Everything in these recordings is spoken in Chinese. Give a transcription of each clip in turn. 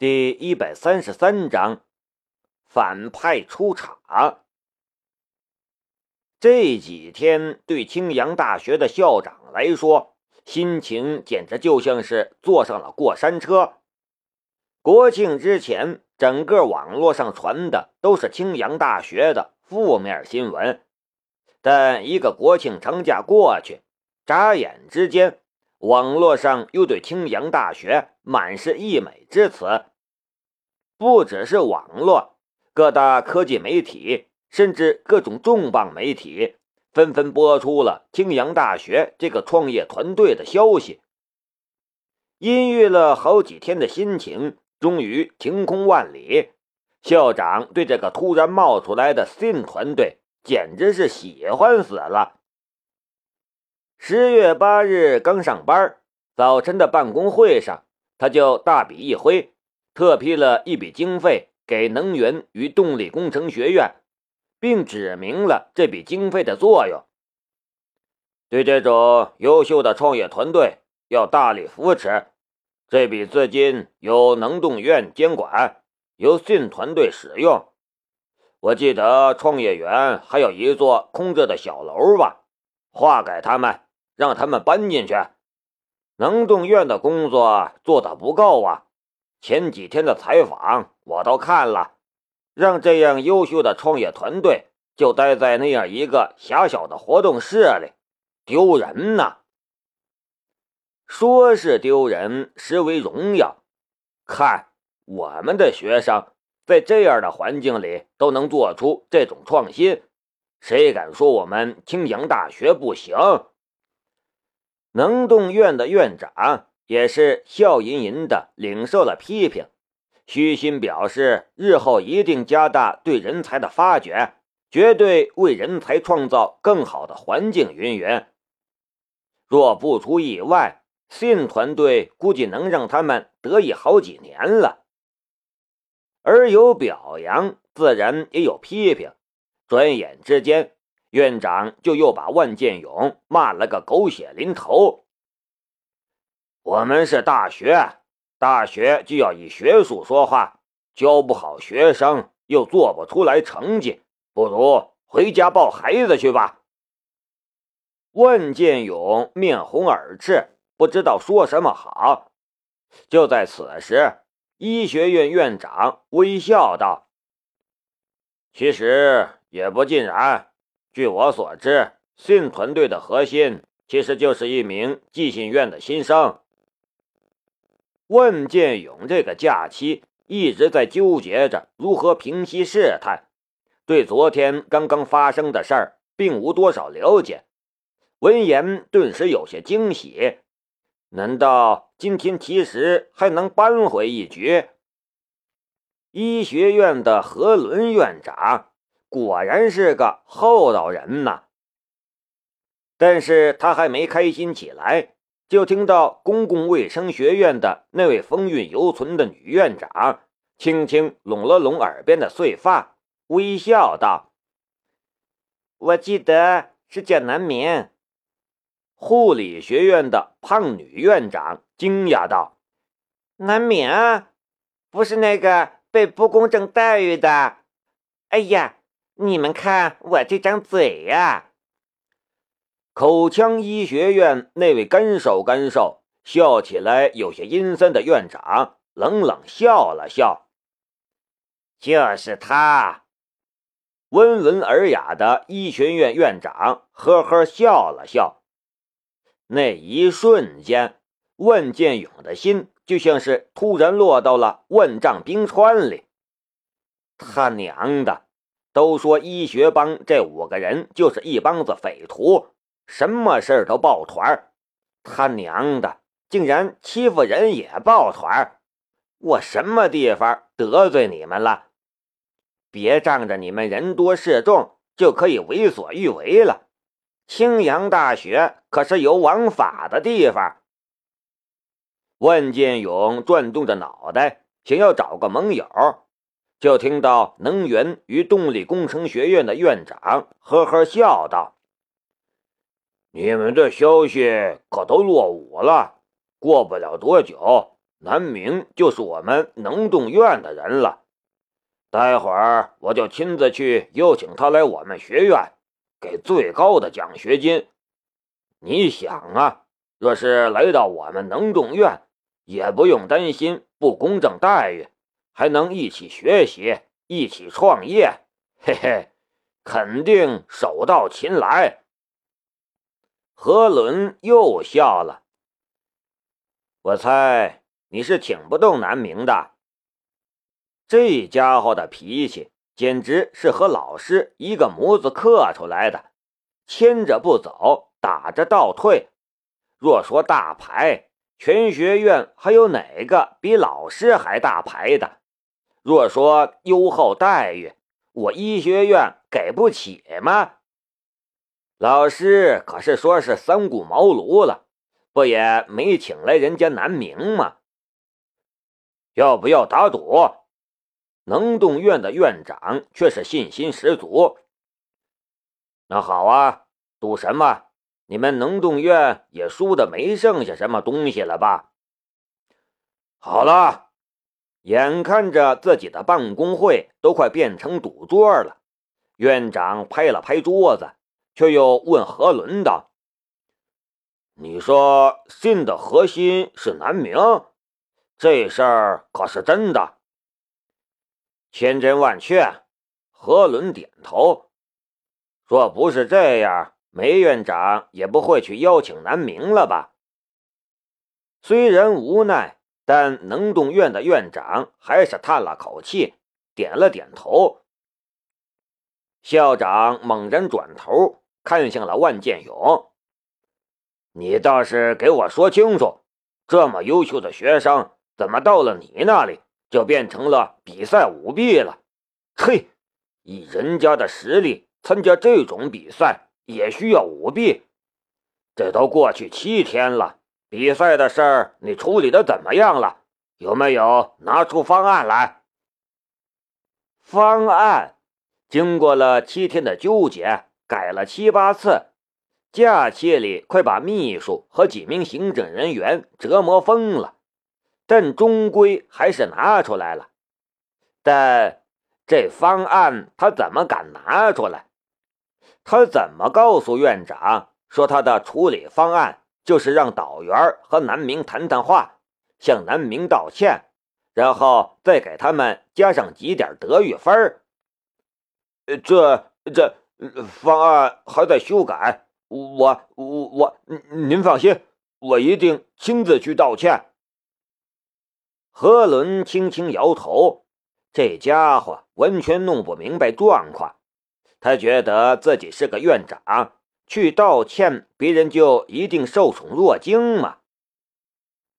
第一百三十三章反派出场。这几天对青阳大学的校长来说，心情简直就像是坐上了过山车。国庆之前，整个网络上传的都是青阳大学的负面新闻，但一个国庆长假过去，眨眼之间，网络上又对青阳大学满是溢美之词。不只是网络，各大科技媒体，甚至各种重磅媒体，纷纷播出了青阳大学这个创业团队的消息。阴郁了好几天的心情，终于晴空万里。校长对这个突然冒出来的新团队，简直是喜欢死了。十月八日刚上班，早晨的办公会上，他就大笔一挥。特批了一笔经费给能源与动力工程学院，并指明了这笔经费的作用。对这种优秀的创业团队要大力扶持。这笔资金由能动院监管，由信团队使用。我记得创业园还有一座空着的小楼吧？划给他们，让他们搬进去。能动院的工作做得不够啊！前几天的采访我都看了，让这样优秀的创业团队就待在那样一个狭小的活动室里，丢人呐！说是丢人，实为荣耀。看我们的学生在这样的环境里都能做出这种创新，谁敢说我们青阳大学不行？能动院的院长。也是笑吟吟的领受了批评，虚心表示日后一定加大对人才的发掘，绝对为人才创造更好的环境。云云，若不出意外，信团队估计能让他们得意好几年了。而有表扬，自然也有批评。转眼之间，院长就又把万建勇骂了个狗血淋头。我们是大学，大学就要以学术说话，教不好学生又做不出来成绩，不如回家抱孩子去吧。万建勇面红耳赤，不知道说什么好。就在此时，医学院院长微笑道：“其实也不尽然，据我所知，信团队的核心其实就是一名寄信院的新生。”万建勇这个假期一直在纠结着如何平息事态，对昨天刚刚发生的事儿并无多少了解。闻言，顿时有些惊喜。难道今天其实还能扳回一局？医学院的何伦院长果然是个厚道人呐。但是他还没开心起来。就听到公共卫生学院的那位风韵犹存的女院长轻轻拢了拢耳边的碎发，微笑道：“我记得是叫南明。”护理学院的胖女院长惊讶道：“南明，不是那个被不公正待遇的？哎呀，你们看我这张嘴呀！”口腔医学院那位干瘦干瘦、笑起来有些阴森的院长冷冷笑了笑：“就是他。”温文尔雅的医学院院长呵呵笑了笑。那一瞬间，万建勇的心就像是突然落到了万丈冰川里。他娘的！都说医学帮这五个人就是一帮子匪徒。什么事儿都抱团他娘的，竟然欺负人也抱团我什么地方得罪你们了？别仗着你们人多势众就可以为所欲为了。青阳大学可是有王法的地方。万建勇转动着脑袋，想要找个盟友，就听到能源与动力工程学院的院长呵呵笑道。你们的消息可都落伍了，过不了多久，南明就是我们能动院的人了。待会儿我就亲自去邀请他来我们学院，给最高的奖学金。你想啊，若是来到我们能动院，也不用担心不公正待遇，还能一起学习，一起创业。嘿嘿，肯定手到擒来。何伦又笑了。我猜你是挺不动南明的。这家伙的脾气简直是和老师一个模子刻出来的，牵着不走，打着倒退。若说大牌，全学院还有哪个比老师还大牌的？若说优厚待遇，我医学院给不起吗？老师可是说是三顾茅庐了。不也没请来人家南明吗？要不要打赌？能动院的院长却是信心十足。那好啊，赌什么？你们能动院也输的没剩下什么东西了吧？好了，眼看着自己的办公会都快变成赌桌了，院长拍了拍桌子，却又问何伦道。你说信的核心是南明，这事儿可是真的？千真万确。何伦点头。若不是这样，梅院长也不会去邀请南明了吧？虽然无奈，但能动院的院长还是叹了口气，点了点头。校长猛然转头看向了万建勇。你倒是给我说清楚，这么优秀的学生，怎么到了你那里就变成了比赛舞弊了？嘿，以人家的实力参加这种比赛也需要舞弊？这都过去七天了，比赛的事儿你处理的怎么样了？有没有拿出方案来？方案经过了七天的纠结，改了七八次。假期里快把秘书和几名行政人员折磨疯了，但终归还是拿出来了。但这方案他怎么敢拿出来？他怎么告诉院长说他的处理方案就是让导员和南明谈谈话，向南明道歉，然后再给他们加上几点德育分这这方案还在修改。我我我，您放心，我一定亲自去道歉。何伦轻轻摇头，这家伙完全弄不明白状况。他觉得自己是个院长，去道歉，别人就一定受宠若惊吗？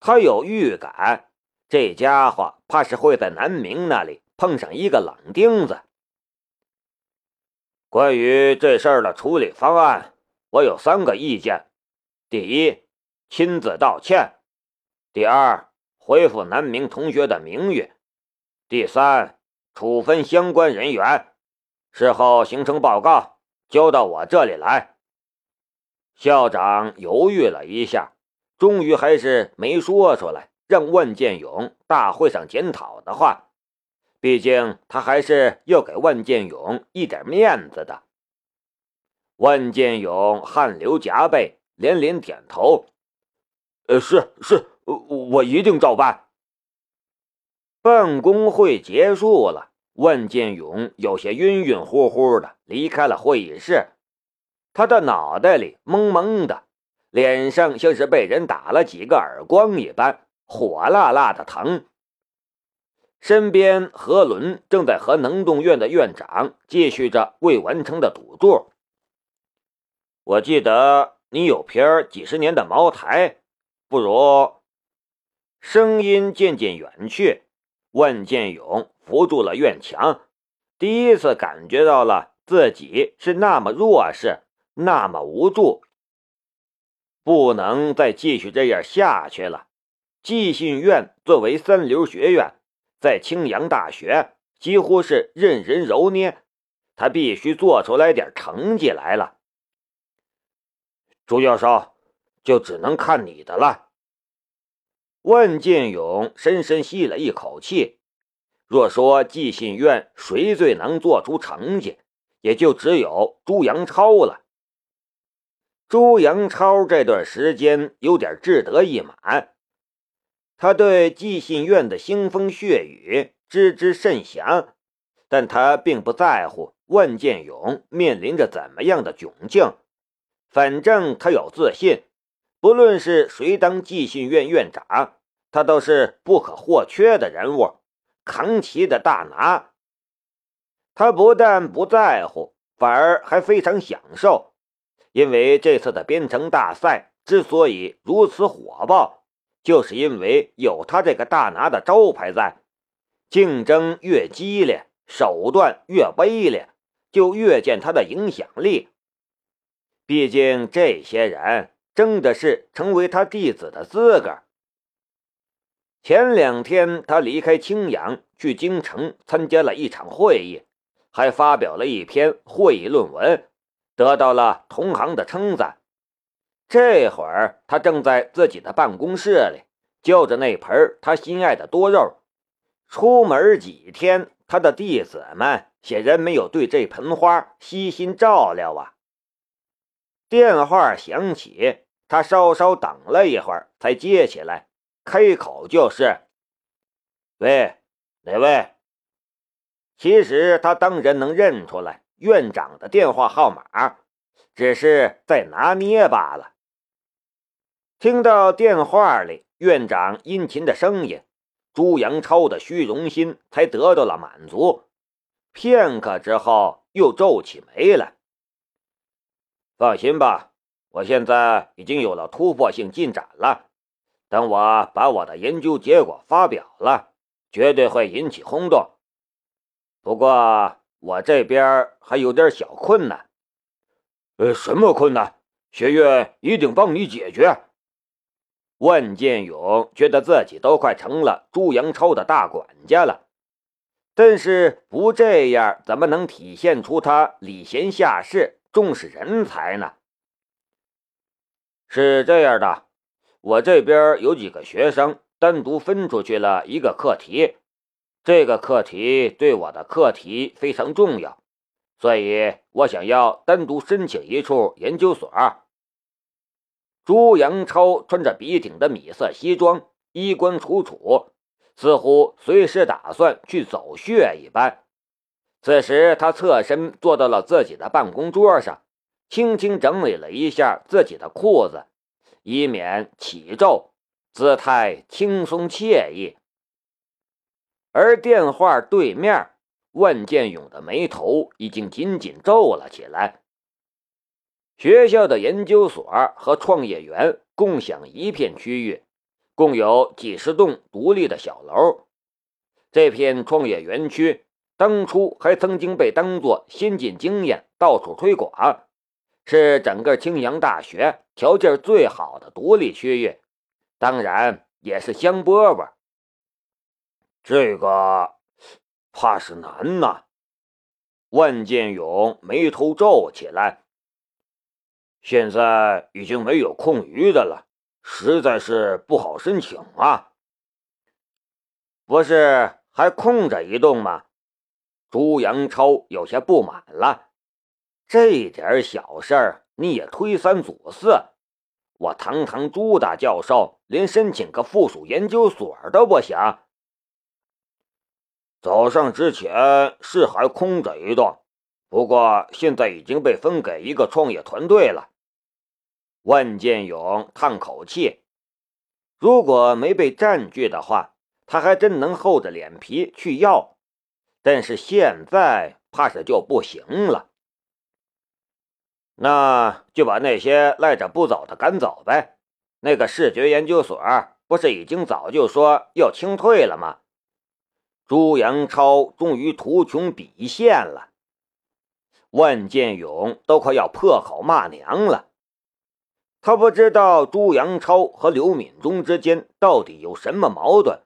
他有预感，这家伙怕是会在南明那里碰上一个冷钉子。关于这事儿的处理方案。我有三个意见：第一，亲自道歉；第二，恢复南明同学的名誉；第三，处分相关人员。事后形成报告交到我这里来。校长犹豫了一下，终于还是没说出来让万建勇大会上检讨的话。毕竟他还是要给万建勇一点面子的。万建勇汗流浃背，连连点头：“呃，是是，我一定照办。”办公会结束了，万建勇有些晕晕乎乎的离开了会议室，他的脑袋里蒙蒙的，脸上像是被人打了几个耳光一般，火辣辣的疼。身边何伦正在和能动院的院长继续着未完成的赌注。我记得你有瓶几十年的茅台，不如……声音渐渐远去，万建勇扶住了院墙，第一次感觉到了自己是那么弱势，那么无助，不能再继续这样下去了。寄信院作为三流学院，在青阳大学几乎是任人揉捏，他必须做出来点成绩来了。朱教授，就只能看你的了。万建勇深深吸了一口气。若说寄信院谁最能做出成绩，也就只有朱阳超了。朱阳超这段时间有点志得意满，他对寄信院的腥风血雨知之甚详，但他并不在乎万建勇面临着怎么样的窘境，反正他有自信。不论是谁当寄信院院长，他都是不可或缺的人物，扛旗的大拿。他不但不在乎，反而还非常享受，因为这次的编程大赛之所以如此火爆，就是因为有他这个大拿的招牌在。竞争越激烈，手段越卑劣，就越见他的影响力。毕竟这些人。争的是成为他弟子的资格。前两天，他离开青阳去京城参加了一场会议，还发表了一篇会议论文，得到了同行的称赞。这会儿，他正在自己的办公室里就着那盆他心爱的多肉。出门几天，他的弟子们显然没有对这盆花悉心照料啊。电话响起，他稍稍等了一会儿才接起来，开口就是：“喂，哪位？”其实他当然能认出来院长的电话号码，只是在拿捏罢了。听到电话里院长殷勤的声音，朱阳超的虚荣心才得到了满足。片刻之后，又皱起眉来。放心吧，我现在已经有了突破性进展了。等我把我的研究结果发表了，绝对会引起轰动。不过我这边还有点小困难。呃，什么困难？学院一定帮你解决。万建勇觉得自己都快成了朱阳超的大管家了，但是不这样，怎么能体现出他礼贤下士？重视人才呢，是这样的，我这边有几个学生单独分出去了一个课题，这个课题对我的课题非常重要，所以我想要单独申请一处研究所。朱阳超穿着笔挺的米色西装，衣冠楚楚，似乎随时打算去走穴一般。此时，他侧身坐到了自己的办公桌上，轻轻整理了一下自己的裤子，以免起皱，姿态轻松惬意。而电话对面，万建勇的眉头已经紧紧皱了起来。学校的研究所和创业园共享一片区域，共有几十栋独立的小楼。这片创业园区。当初还曾经被当作先进经验到处推广，是整个青阳大学条件最好的独立区域，当然也是香饽饽。这个怕是难呐！万建勇眉头皱起来。现在已经没有空余的了，实在是不好申请啊。不是还空着一栋吗？朱阳超有些不满了，这点小事儿你也推三阻四？我堂堂朱大教授，连申请个附属研究所都不行。早上之前是还空着一栋，不过现在已经被分给一个创业团队了。万建勇叹口气，如果没被占据的话，他还真能厚着脸皮去要。但是现在怕是就不行了，那就把那些赖着不走的赶走呗。那个视觉研究所不是已经早就说要清退了吗？朱阳超终于图穷匕现了，万建勇都快要破口骂娘了。他不知道朱阳超和刘敏忠之间到底有什么矛盾，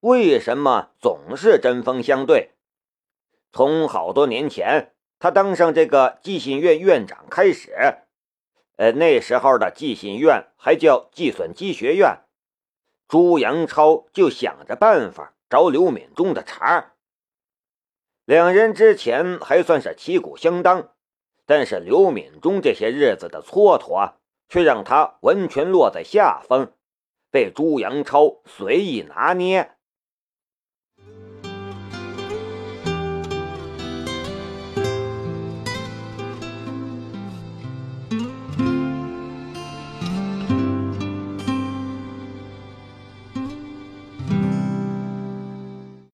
为什么总是针锋相对？从好多年前他当上这个寄信院院长开始，呃，那时候的寄信院还叫计算机学院，朱阳超就想着办法找刘敏忠的茬。两人之前还算是旗鼓相当，但是刘敏忠这些日子的蹉跎，却让他完全落在下风，被朱阳超随意拿捏。